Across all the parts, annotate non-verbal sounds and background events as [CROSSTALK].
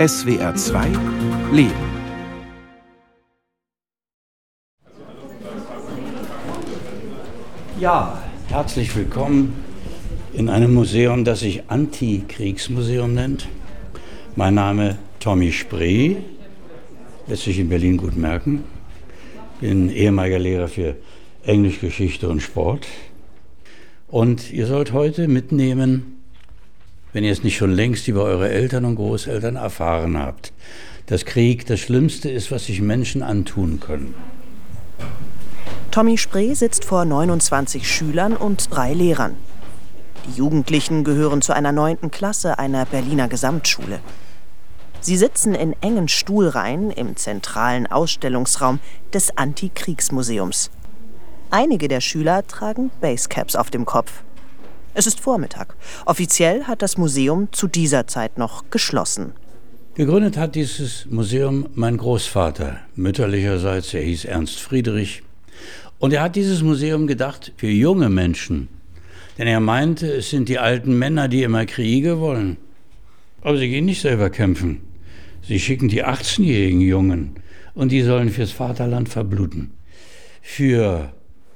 SWR 2 Leben. Ja, herzlich willkommen in einem Museum, das sich Antikriegsmuseum nennt. Mein Name Tommy Spree, lässt sich in Berlin gut merken. Bin ehemaliger Lehrer für Englisch, Geschichte und Sport. Und ihr sollt heute mitnehmen, wenn ihr es nicht schon längst über eure Eltern und Großeltern erfahren habt, dass Krieg das Schlimmste ist, was sich Menschen antun können. Tommy Spree sitzt vor 29 Schülern und drei Lehrern. Die Jugendlichen gehören zu einer neunten Klasse einer Berliner Gesamtschule. Sie sitzen in engen Stuhlreihen im zentralen Ausstellungsraum des Antikriegsmuseums. Einige der Schüler tragen Basecaps auf dem Kopf. Es ist Vormittag. Offiziell hat das Museum zu dieser Zeit noch geschlossen. Gegründet hat dieses Museum mein Großvater. Mütterlicherseits, er hieß Ernst Friedrich. Und er hat dieses Museum gedacht für junge Menschen. Denn er meinte, es sind die alten Männer, die immer Kriege wollen. Aber sie gehen nicht selber kämpfen. Sie schicken die 18-jährigen Jungen und die sollen fürs Vaterland verbluten. Für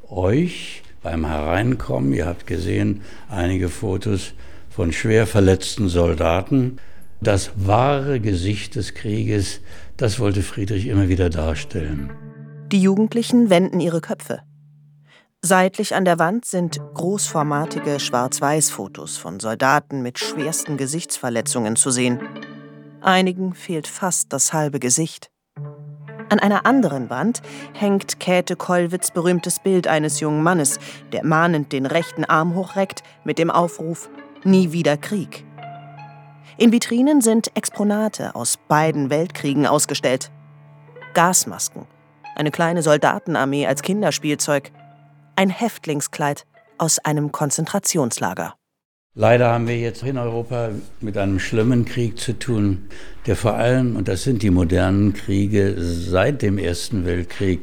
euch beim Hereinkommen. Ihr habt gesehen einige Fotos von schwer verletzten Soldaten. Das wahre Gesicht des Krieges, das wollte Friedrich immer wieder darstellen. Die Jugendlichen wenden ihre Köpfe. Seitlich an der Wand sind großformatige Schwarz-Weiß-Fotos von Soldaten mit schwersten Gesichtsverletzungen zu sehen. Einigen fehlt fast das halbe Gesicht. An einer anderen Wand hängt Käthe Kollwitz berühmtes Bild eines jungen Mannes, der mahnend den rechten Arm hochreckt mit dem Aufruf Nie wieder Krieg. In Vitrinen sind Exponate aus beiden Weltkriegen ausgestellt. Gasmasken, eine kleine Soldatenarmee als Kinderspielzeug, ein Häftlingskleid aus einem Konzentrationslager. Leider haben wir jetzt in Europa mit einem schlimmen Krieg zu tun, der vor allem, und das sind die modernen Kriege seit dem Ersten Weltkrieg,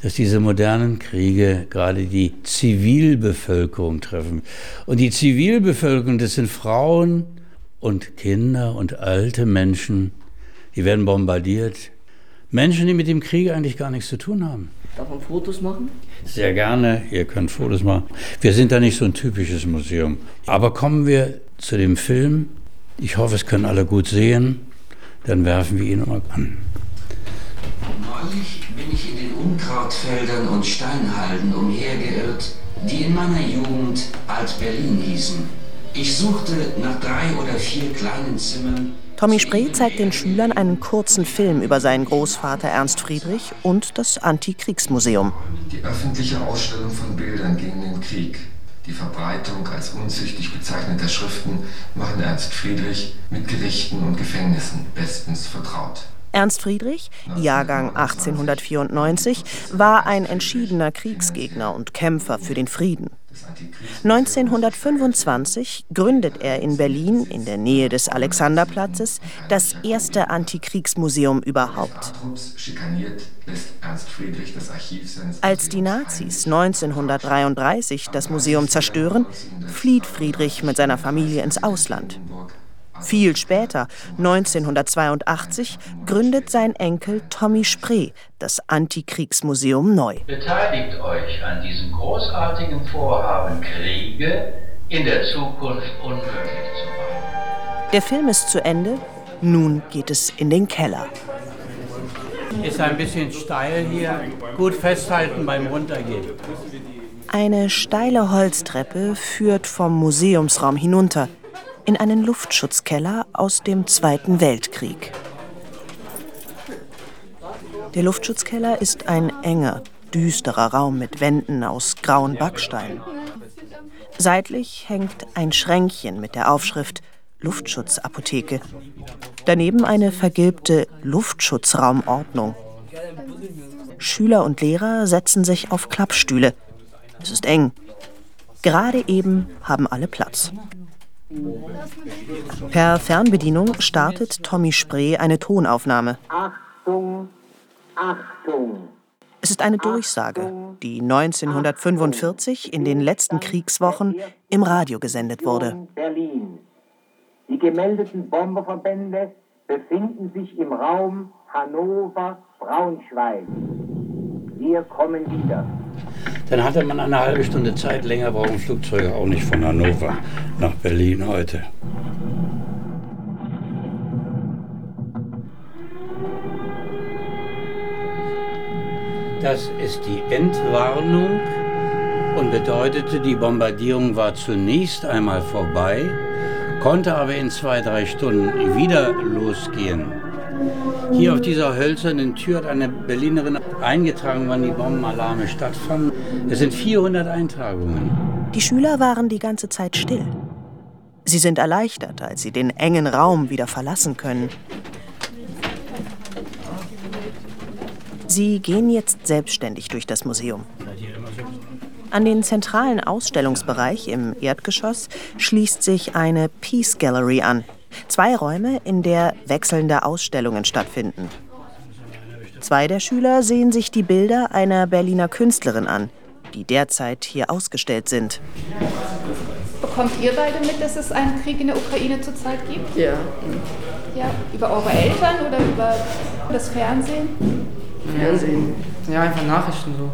dass diese modernen Kriege gerade die Zivilbevölkerung treffen. Und die Zivilbevölkerung, das sind Frauen und Kinder und alte Menschen, die werden bombardiert. Menschen, die mit dem Krieg eigentlich gar nichts zu tun haben. Darf man Fotos machen? Sehr gerne, ihr könnt Fotos machen. Wir sind da nicht so ein typisches Museum. Aber kommen wir zu dem Film. Ich hoffe, es können alle gut sehen. Dann werfen wir ihn mal an. Neulich bin ich in den Unkrautfeldern und Steinhalden umhergeirrt, die in meiner Jugend Alt-Berlin hießen. Ich suchte nach drei oder vier kleinen Zimmern, Tommy Spree zeigt den Schülern einen kurzen Film über seinen Großvater Ernst Friedrich und das Antikriegsmuseum. Die öffentliche Ausstellung von Bildern gegen den Krieg, die Verbreitung als unzüchtig bezeichneter Schriften machen Ernst Friedrich mit Gerichten und Gefängnissen bestens vertraut. Ernst Friedrich, Jahrgang 1894, war ein entschiedener Kriegsgegner und Kämpfer für den Frieden. 1925 gründet er in Berlin in der Nähe des Alexanderplatzes das erste Antikriegsmuseum überhaupt. Als die Nazis 1933 das Museum zerstören, flieht Friedrich mit seiner Familie ins Ausland. Viel später, 1982, gründet sein Enkel Tommy Spree das Antikriegsmuseum neu. Beteiligt euch an diesem großartigen Vorhaben, Kriege in der Zukunft unmöglich zu machen. Der Film ist zu Ende, nun geht es in den Keller. Ist ein bisschen steil hier. Gut festhalten beim Runtergehen. Eine steile Holztreppe führt vom Museumsraum hinunter in einen Luftschutzkeller aus dem Zweiten Weltkrieg. Der Luftschutzkeller ist ein enger, düsterer Raum mit Wänden aus grauen Backstein. Seitlich hängt ein Schränkchen mit der Aufschrift Luftschutzapotheke. Daneben eine vergilbte Luftschutzraumordnung. Schüler und Lehrer setzen sich auf Klappstühle. Es ist eng. Gerade eben haben alle Platz. Per Fernbedienung startet Tommy Spree eine Tonaufnahme. Achtung, Achtung. Es ist eine Durchsage, die 1945 in den letzten Kriegswochen im Radio gesendet wurde. Die gemeldeten Bomberverbände befinden sich im Raum Hannover-Braunschweig. Wir kommen wieder. Dann hatte man eine halbe Stunde Zeit. Länger brauchen Flugzeuge auch nicht von Hannover nach Berlin heute. Das ist die Entwarnung und bedeutete, die Bombardierung war zunächst einmal vorbei, konnte aber in zwei, drei Stunden wieder losgehen. Hier auf dieser hölzernen Tür hat eine Berlinerin eingetragen, wann die Bombenalarme stattfanden. Es sind 400 Eintragungen. Die Schüler waren die ganze Zeit still. Sie sind erleichtert, als sie den engen Raum wieder verlassen können. Sie gehen jetzt selbstständig durch das Museum. An den zentralen Ausstellungsbereich im Erdgeschoss schließt sich eine Peace Gallery an. Zwei Räume, in der wechselnde Ausstellungen stattfinden. Zwei der Schüler sehen sich die Bilder einer Berliner Künstlerin an, die derzeit hier ausgestellt sind. Bekommt ihr beide mit, dass es einen Krieg in der Ukraine zurzeit gibt? Ja. Ja, über eure Eltern oder über das Fernsehen? Fernsehen. Ja, einfach Nachrichten so.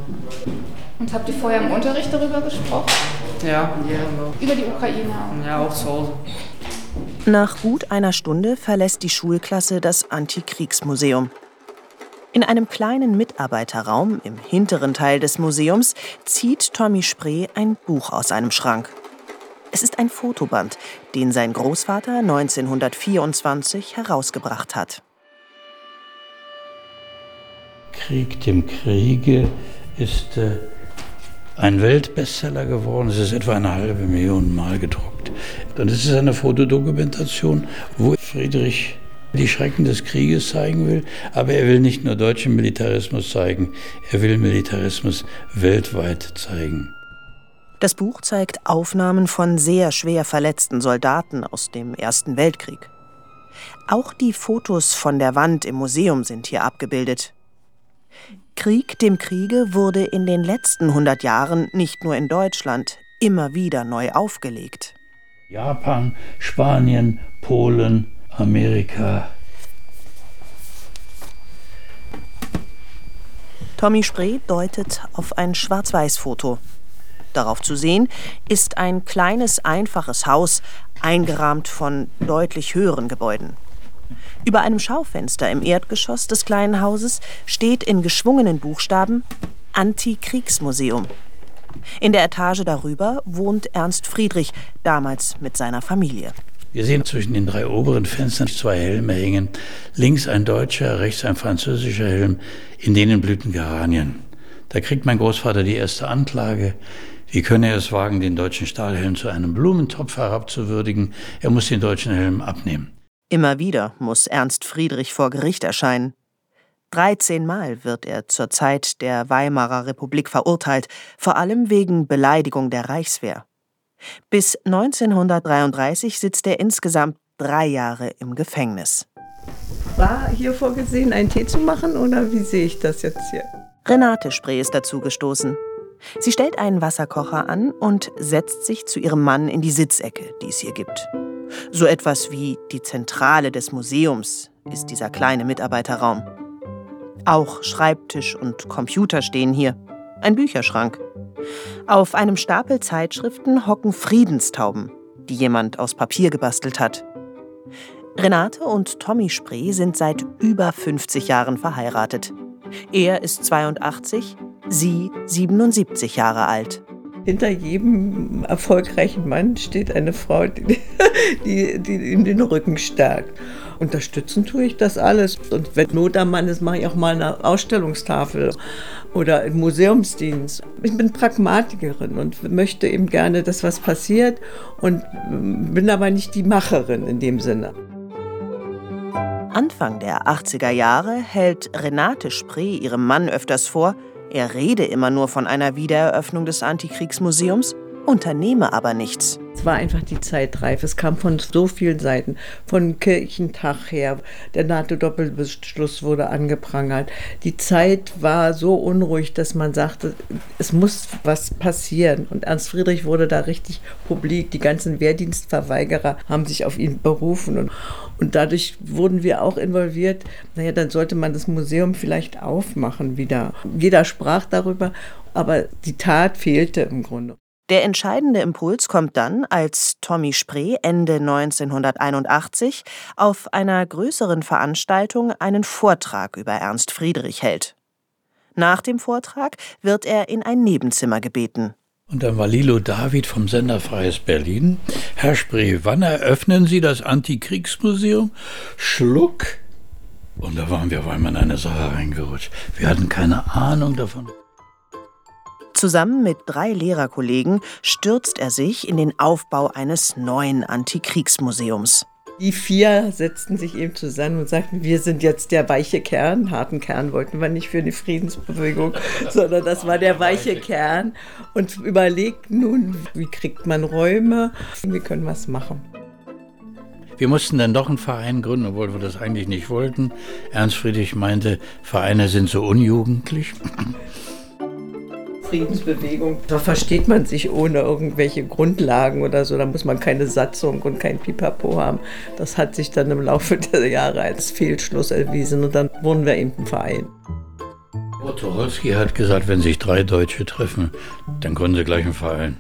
Und habt ihr vorher im Unterricht darüber gesprochen? Ja, ja. Über die Ukraine auch? Ja, auch zu Hause. Nach gut einer Stunde verlässt die Schulklasse das Antikriegsmuseum. In einem kleinen Mitarbeiterraum im hinteren Teil des Museums zieht Tommy Spree ein Buch aus einem Schrank. Es ist ein Fotoband, den sein Großvater 1924 herausgebracht hat. Krieg dem Kriege ist äh, ein Weltbestseller geworden. Es ist etwa eine halbe Million Mal gedruckt. Und es ist eine Fotodokumentation, wo Friedrich die Schrecken des Krieges zeigen will, aber er will nicht nur deutschen Militarismus zeigen, er will Militarismus weltweit zeigen. Das Buch zeigt Aufnahmen von sehr schwer verletzten Soldaten aus dem Ersten Weltkrieg. Auch die Fotos von der Wand im Museum sind hier abgebildet. Krieg dem Kriege wurde in den letzten 100 Jahren nicht nur in Deutschland immer wieder neu aufgelegt. Japan, Spanien, Polen, Amerika. Tommy Spree deutet auf ein Schwarz-Weiß-Foto. Darauf zu sehen ist ein kleines, einfaches Haus, eingerahmt von deutlich höheren Gebäuden. Über einem Schaufenster im Erdgeschoss des kleinen Hauses steht in geschwungenen Buchstaben Antikriegsmuseum. In der Etage darüber wohnt Ernst Friedrich, damals mit seiner Familie. Wir sehen zwischen den drei oberen Fenstern zwei Helme hängen. Links ein deutscher, rechts ein französischer Helm, in denen blühten Geranien. Da kriegt mein Großvater die erste Anklage. Wie könne er es wagen, den deutschen Stahlhelm zu einem Blumentopf herabzuwürdigen? Er muss den deutschen Helm abnehmen. Immer wieder muss Ernst Friedrich vor Gericht erscheinen. 13 Mal wird er zur Zeit der Weimarer Republik verurteilt, vor allem wegen Beleidigung der Reichswehr. Bis 1933 sitzt er insgesamt drei Jahre im Gefängnis. War hier vorgesehen, einen Tee zu machen oder wie sehe ich das jetzt hier? Renate Spree ist dazugestoßen. Sie stellt einen Wasserkocher an und setzt sich zu ihrem Mann in die Sitzecke, die es hier gibt. So etwas wie die Zentrale des Museums ist dieser kleine Mitarbeiterraum. Auch Schreibtisch und Computer stehen hier. Ein Bücherschrank. Auf einem Stapel Zeitschriften hocken Friedenstauben, die jemand aus Papier gebastelt hat. Renate und Tommy Spree sind seit über 50 Jahren verheiratet. Er ist 82, sie 77 Jahre alt. Hinter jedem erfolgreichen Mann steht eine Frau, die, die, die ihm den Rücken stärkt. Unterstützen tue ich das alles. Und wenn Not am Mann ist, mache ich auch mal eine Ausstellungstafel oder einen Museumsdienst. Ich bin Pragmatikerin und möchte eben gerne, dass was passiert und bin aber nicht die Macherin in dem Sinne. Anfang der 80er Jahre hält Renate Spree ihrem Mann öfters vor, er rede immer nur von einer Wiedereröffnung des Antikriegsmuseums, unternehme aber nichts. Es war einfach die Zeit reif. Es kam von so vielen Seiten. Von Kirchentag her, der NATO-Doppelbeschluss wurde angeprangert. Die Zeit war so unruhig, dass man sagte, es muss was passieren. Und Ernst Friedrich wurde da richtig publik. Die ganzen Wehrdienstverweigerer haben sich auf ihn berufen. Und, und dadurch wurden wir auch involviert. Naja, dann sollte man das Museum vielleicht aufmachen wieder. Jeder sprach darüber, aber die Tat fehlte im Grunde. Der entscheidende Impuls kommt dann, als Tommy Spree Ende 1981 auf einer größeren Veranstaltung einen Vortrag über Ernst Friedrich hält. Nach dem Vortrag wird er in ein Nebenzimmer gebeten. Und dann war Lilo David vom Sender Freies Berlin. Herr Spree, wann eröffnen Sie das Antikriegsmuseum? Schluck. Und da waren wir auf einmal in eine Sache reingerutscht. Wir hatten keine Ahnung davon. Zusammen mit drei Lehrerkollegen stürzt er sich in den Aufbau eines neuen Antikriegsmuseums. Die vier setzten sich eben zusammen und sagten, wir sind jetzt der weiche Kern. Harten Kern wollten wir nicht für die Friedensbewegung, [LAUGHS] sondern das war der weiche Kern. Und überlegten nun, wie kriegt man Räume, wie können wir es machen. Wir mussten dann doch einen Verein gründen, obwohl wir das eigentlich nicht wollten. Ernst Friedrich meinte, Vereine sind so unjugendlich. Friedensbewegung. Da versteht man sich ohne irgendwelche Grundlagen oder so. Da muss man keine Satzung und kein Pipapo haben. Das hat sich dann im Laufe der Jahre als Fehlschluss erwiesen und dann wurden wir eben ein Verein. Otto Holski hat gesagt, wenn sich drei Deutsche treffen, dann gründen sie gleich einen Verein.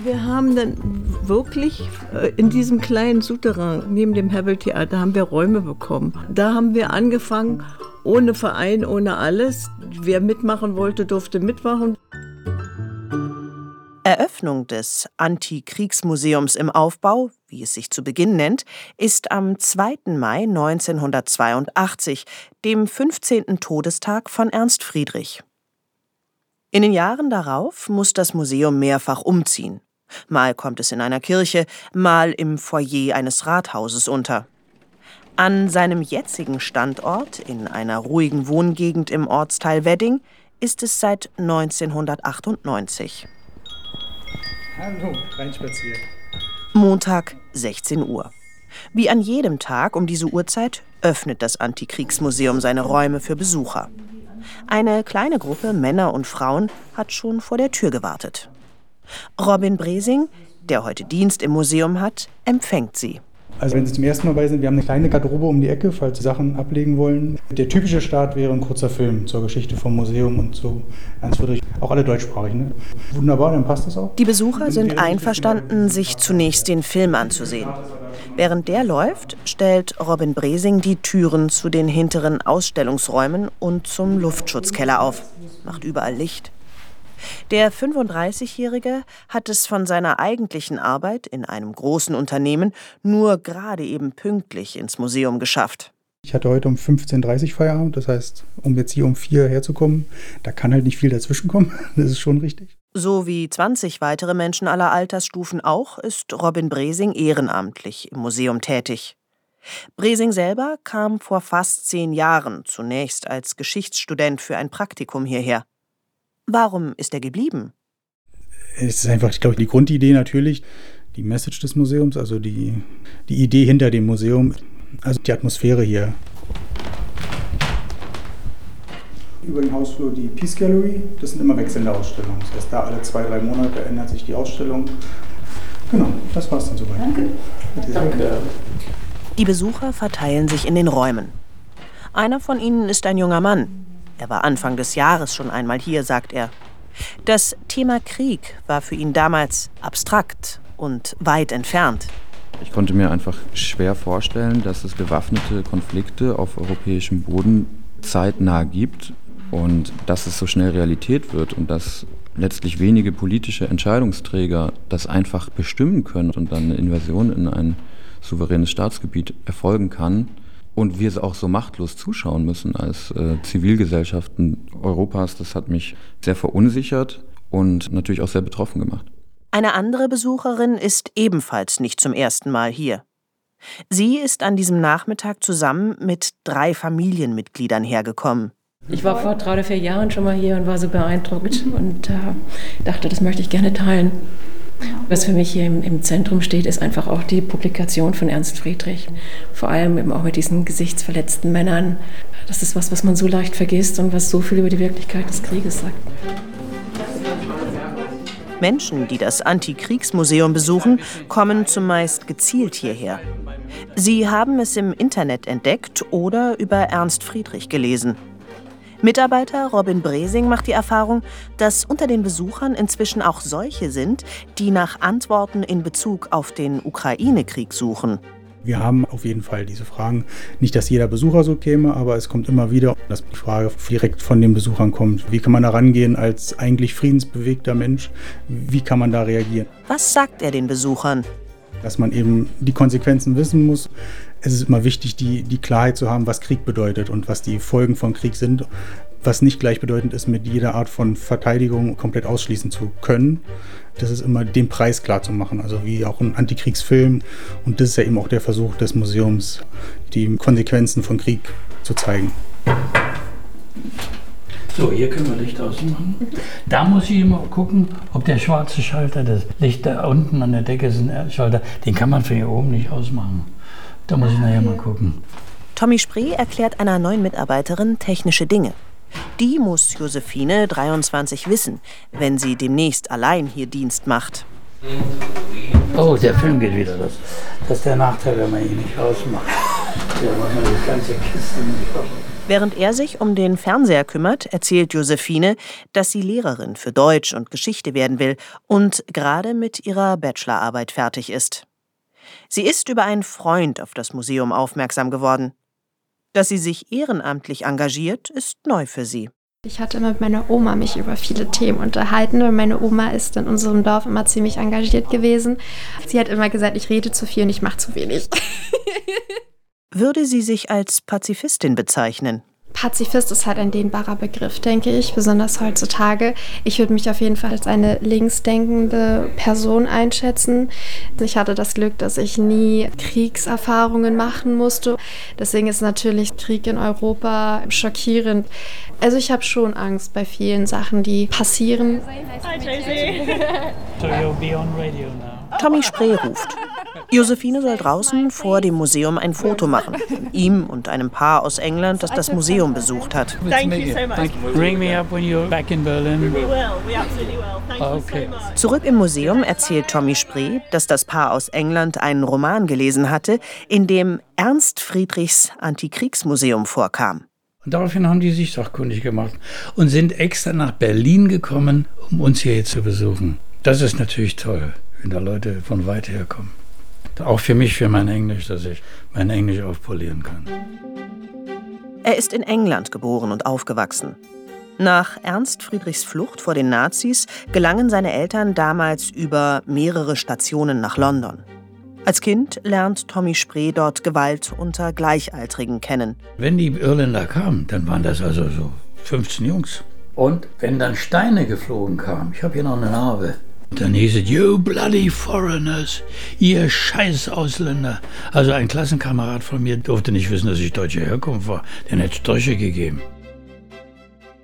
Wir haben dann wirklich äh, in diesem kleinen Souterrain neben dem Herbel-Theater haben wir Räume bekommen. Da haben wir angefangen, ohne Verein, ohne alles. Wer mitmachen wollte, durfte mitmachen. Eröffnung des Antikriegsmuseums im Aufbau, wie es sich zu Beginn nennt, ist am 2. Mai 1982, dem 15. Todestag von Ernst Friedrich. In den Jahren darauf muss das Museum mehrfach umziehen. Mal kommt es in einer Kirche, mal im Foyer eines Rathauses unter. An seinem jetzigen Standort, in einer ruhigen Wohngegend im Ortsteil Wedding, ist es seit 1998. Hallo, reinspaziert. Montag, 16 Uhr. Wie an jedem Tag um diese Uhrzeit öffnet das Antikriegsmuseum seine Räume für Besucher. Eine kleine Gruppe Männer und Frauen hat schon vor der Tür gewartet. Robin Bresing, der heute Dienst im Museum hat, empfängt sie. Also wenn Sie zum ersten Mal bei sind, wir haben eine kleine Garderobe um die Ecke, falls Sie Sachen ablegen wollen. Der typische Start wäre ein kurzer Film zur Geschichte vom Museum und so. Ernst Friedrich, auch alle deutschsprachig. Ne? Wunderbar, dann passt das auch. Die Besucher sind einverstanden, sich zunächst den Film anzusehen. Während der läuft, stellt Robin Bresing die Türen zu den hinteren Ausstellungsräumen und zum Luftschutzkeller auf. Macht überall Licht. Der 35-Jährige hat es von seiner eigentlichen Arbeit in einem großen Unternehmen nur gerade eben pünktlich ins Museum geschafft. Ich hatte heute um 15.30 Uhr Feierabend, das heißt, um jetzt hier um vier herzukommen, da kann halt nicht viel dazwischenkommen, [LAUGHS] das ist schon richtig. So wie 20 weitere Menschen aller Altersstufen auch, ist Robin Bresing ehrenamtlich im Museum tätig. Bresing selber kam vor fast zehn Jahren zunächst als Geschichtsstudent für ein Praktikum hierher. Warum ist er geblieben? Es ist einfach, ich glaube, die Grundidee natürlich, die Message des Museums, also die, die Idee hinter dem Museum, also die Atmosphäre hier. Über den Hausflur die Peace Gallery, das sind immer wechselnde Ausstellungen. Das heißt, da alle zwei, drei Monate ändert sich die Ausstellung. Genau, das war's dann soweit. Danke. Danke. Die Besucher verteilen sich in den Räumen. Einer von ihnen ist ein junger Mann. Er war Anfang des Jahres schon einmal hier, sagt er. Das Thema Krieg war für ihn damals abstrakt und weit entfernt. Ich konnte mir einfach schwer vorstellen, dass es bewaffnete Konflikte auf europäischem Boden zeitnah gibt und dass es so schnell Realität wird und dass letztlich wenige politische Entscheidungsträger das einfach bestimmen können und dann eine Invasion in ein souveränes Staatsgebiet erfolgen kann und wir auch so machtlos zuschauen müssen als äh, Zivilgesellschaften Europas, das hat mich sehr verunsichert und natürlich auch sehr betroffen gemacht. Eine andere Besucherin ist ebenfalls nicht zum ersten Mal hier. Sie ist an diesem Nachmittag zusammen mit drei Familienmitgliedern hergekommen. Ich war vor drei oder vier Jahren schon mal hier und war so beeindruckt und äh, dachte, das möchte ich gerne teilen. Was für mich hier im, im, Zentrum steht, ist einfach auch die Publikation von Ernst Friedrich. Vor allem eben auch mit diesen gesichtsverletzten Männern. Das ist was, was man so leicht vergisst und was so viel über die Wirklichkeit des Krieges sagt. Menschen, die das Antikriegsmuseum besuchen, kommen zumeist gezielt hierher. Sie haben es im Internet entdeckt oder über Ernst Friedrich gelesen. Mitarbeiter Robin Bresing macht die Erfahrung, dass unter den Besuchern inzwischen auch solche sind, die nach Antworten in Bezug auf den Ukraine-Krieg suchen. Wir haben auf jeden Fall diese Fragen. Nicht, dass jeder Besucher so käme, aber es kommt immer wieder, dass die Frage direkt von den Besuchern kommt. Wie kann man da rangehen als eigentlich friedensbewegter Mensch? Wie kann man da reagieren? Was sagt er den Besuchern? Dass man eben die Konsequenzen wissen muss. Es ist immer wichtig, die, die Klarheit zu haben, was Krieg bedeutet und was die Folgen von Krieg sind was nicht gleichbedeutend ist, mit jeder Art von Verteidigung komplett ausschließen zu können. Das ist immer den Preis klar zu machen, also wie auch ein Antikriegsfilm. Und das ist ja eben auch der Versuch des Museums, die Konsequenzen von Krieg zu zeigen. So, hier können wir Licht ausmachen. Da muss ich immer gucken, ob der schwarze Schalter, das Licht da unten an der Decke ist ein Schalter, den kann man von hier oben nicht ausmachen. Da muss ich nachher mal gucken. Tommy Spree erklärt einer neuen Mitarbeiterin technische Dinge. Die muss Josephine 23 wissen, wenn sie demnächst allein hier Dienst macht. Oh, der Film geht wieder. Das, das ist der Nachteil, wenn man ihn nicht ausmacht. [LAUGHS] Ja, man die ganze Kiste nicht Während er sich um den Fernseher kümmert, erzählt Josephine, dass sie Lehrerin für Deutsch und Geschichte werden will und gerade mit ihrer Bachelorarbeit fertig ist. Sie ist über einen Freund auf das Museum aufmerksam geworden. Dass sie sich ehrenamtlich engagiert, ist neu für sie. Ich hatte mit meiner Oma mich über viele Themen unterhalten und meine Oma ist in unserem Dorf immer ziemlich engagiert gewesen. Sie hat immer gesagt, ich rede zu viel und ich mache zu wenig. [LAUGHS] Würde sie sich als Pazifistin bezeichnen? Pazifist ist halt ein dehnbarer Begriff, denke ich, besonders heutzutage. Ich würde mich auf jeden Fall als eine linksdenkende Person einschätzen. Ich hatte das Glück, dass ich nie Kriegserfahrungen machen musste. Deswegen ist natürlich Krieg in Europa schockierend. Also ich habe schon Angst bei vielen Sachen, die passieren. Hi, so you'll be on radio now. Tommy Spree ruft. Josephine soll draußen vor dem Museum ein Foto machen. Von ihm und einem Paar aus England, das das Museum besucht hat. Zurück im Museum erzählt Tommy Spree, dass das Paar aus England einen Roman gelesen hatte, in dem Ernst Friedrichs Antikriegsmuseum vorkam. Und daraufhin haben die sich sachkundig gemacht und sind extra nach Berlin gekommen, um uns hier zu besuchen. Das ist natürlich toll, wenn da Leute von weit her kommen. Auch für mich, für mein Englisch, dass ich mein Englisch aufpolieren kann. Er ist in England geboren und aufgewachsen. Nach Ernst Friedrichs Flucht vor den Nazis gelangen seine Eltern damals über mehrere Stationen nach London. Als Kind lernt Tommy Spree dort Gewalt unter Gleichaltrigen kennen. Wenn die Irländer kamen, dann waren das also so 15 Jungs. Und wenn dann Steine geflogen kamen, ich habe hier noch eine Narbe, dann hieß es, you bloody foreigners, ihr scheiß Ausländer. Also ein Klassenkamerad von mir durfte nicht wissen, dass ich deutscher Herkunft war. Den hätte es Deutsche gegeben.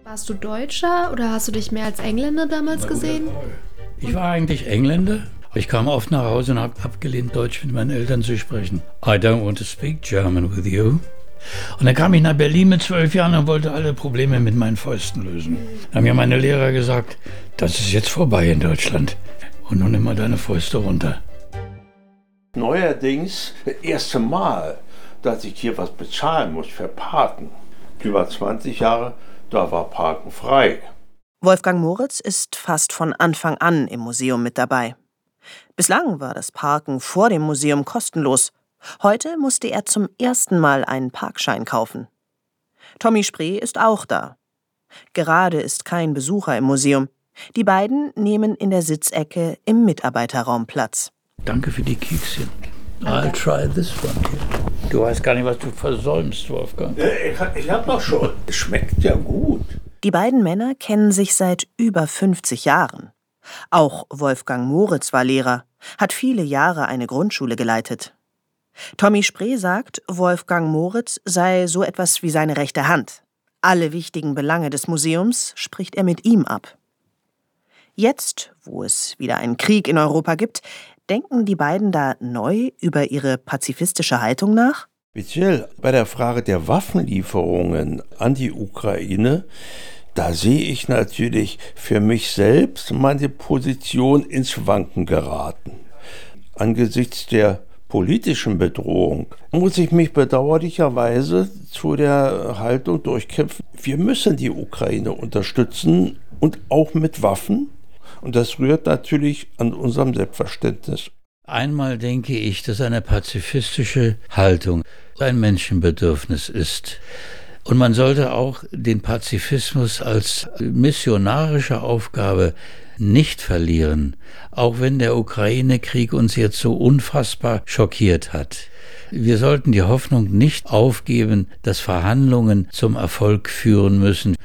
Warst du Deutscher oder hast du dich mehr als Engländer damals gesehen? Ich war eigentlich Engländer. Ich kam oft nach Hause und habe abgelehnt, Deutsch mit meinen Eltern zu sprechen. I don't want to speak German with you. Und dann kam ich nach Berlin mit zwölf Jahren und wollte alle Probleme mit meinen Fäusten lösen. Da haben mir meine Lehrer gesagt, das ist jetzt vorbei in Deutschland. Und nun nimm mal deine Fäuste runter. Neuerdings, das erste Mal, dass ich hier was bezahlen muss für Parken. Über 20 Jahre, da war Parken frei. Wolfgang Moritz ist fast von Anfang an im Museum mit dabei. Bislang war das Parken vor dem Museum kostenlos. Heute musste er zum ersten Mal einen Parkschein kaufen. Tommy Spree ist auch da. Gerade ist kein Besucher im Museum. Die beiden nehmen in der Sitzecke im Mitarbeiterraum Platz. Danke für die Kekschen. I'll try this one here. Du weißt gar nicht, was du versäumst, Wolfgang. Ich, ich hab doch schon. Es schmeckt ja gut. Die beiden Männer kennen sich seit über 50 Jahren. Auch Wolfgang Moritz war Lehrer, hat viele Jahre eine Grundschule geleitet. Tommy Spree sagt, Wolfgang Moritz sei so etwas wie seine rechte Hand. Alle wichtigen Belange des Museums spricht er mit ihm ab. Jetzt, wo es wieder einen Krieg in Europa gibt, denken die beiden da neu über ihre pazifistische Haltung nach? Speziell bei der Frage der Waffenlieferungen an die Ukraine, da sehe ich natürlich für mich selbst meine Position ins Wanken geraten. Angesichts der politischen Bedrohung muss ich mich bedauerlicherweise zu der Haltung durchkämpfen, wir müssen die Ukraine unterstützen und auch mit Waffen. Und das rührt natürlich an unserem Selbstverständnis. Einmal denke ich, dass eine pazifistische Haltung ein Menschenbedürfnis ist. Und man sollte auch den Pazifismus als missionarische Aufgabe nicht verlieren, auch wenn der Ukraine-Krieg uns jetzt so unfassbar schockiert hat. Wir sollten die Hoffnung nicht aufgeben, dass Verhandlungen zum Erfolg führen müssen.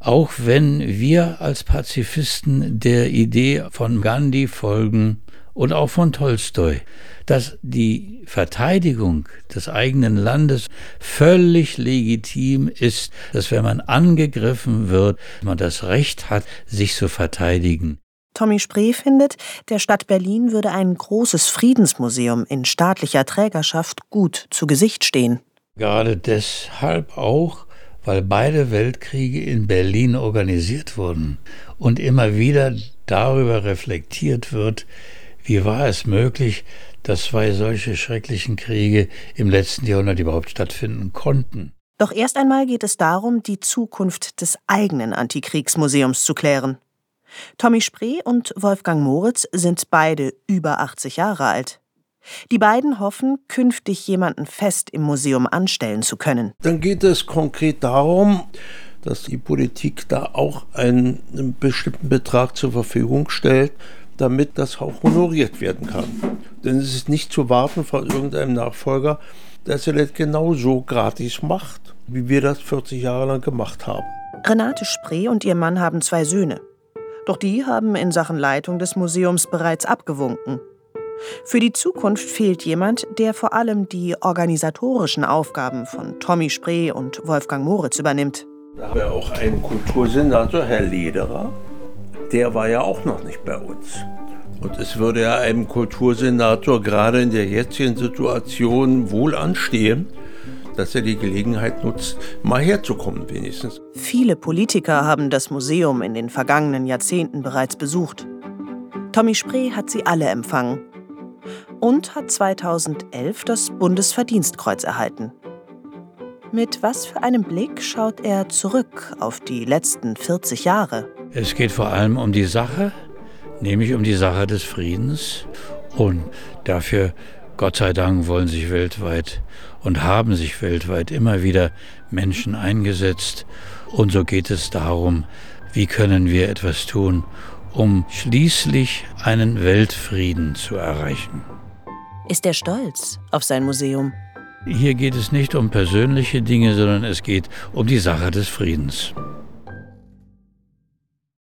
Auch wenn wir als Pazifisten der Idee von Gandhi folgen und auch von Tolstoi, dass die Verteidigung des eigenen Landes völlig legitim ist, dass wenn man angegriffen wird, man das Recht hat, sich zu verteidigen. Tommy Spree findet, der Stadt Berlin würde ein großes Friedensmuseum in staatlicher Trägerschaft gut zu Gesicht stehen. Gerade deshalb auch, weil beide Weltkriege in Berlin organisiert wurden und immer wieder darüber reflektiert wird, wie war es möglich, dass zwei solche schrecklichen Kriege im letzten Jahrhundert überhaupt stattfinden konnten. Doch erst einmal geht es darum, die Zukunft des eigenen Antikriegsmuseums zu klären. Tommy Spree und Wolfgang Moritz sind beide über 80 Jahre alt. Die beiden hoffen, künftig jemanden fest im Museum anstellen zu können. Dann geht es konkret darum, dass die Politik da auch einen bestimmten Betrag zur Verfügung stellt, damit das auch honoriert werden kann. Denn es ist nicht zu warten von irgendeinem Nachfolger, dass er das genau so gratis macht, wie wir das 40 Jahre lang gemacht haben. Renate Spree und ihr Mann haben zwei Söhne. Doch die haben in Sachen Leitung des Museums bereits abgewunken. Für die Zukunft fehlt jemand, der vor allem die organisatorischen Aufgaben von Tommy Spree und Wolfgang Moritz übernimmt. Da haben wir auch einen Kultursenator, Herr Lederer, der war ja auch noch nicht bei uns. Und es würde ja einem Kultursenator gerade in der jetzigen Situation wohl anstehen, dass er die Gelegenheit nutzt, mal herzukommen wenigstens. Viele Politiker haben das Museum in den vergangenen Jahrzehnten bereits besucht. Tommy Spree hat sie alle empfangen und hat 2011 das Bundesverdienstkreuz erhalten. Mit was für einem Blick schaut er zurück auf die letzten 40 Jahre? Es geht vor allem um die Sache, nämlich um die Sache des Friedens. Und dafür, Gott sei Dank, wollen sich weltweit und haben sich weltweit immer wieder Menschen eingesetzt. Und so geht es darum, wie können wir etwas tun, um schließlich einen Weltfrieden zu erreichen. Ist er stolz auf sein Museum? Hier geht es nicht um persönliche Dinge, sondern es geht um die Sache des Friedens.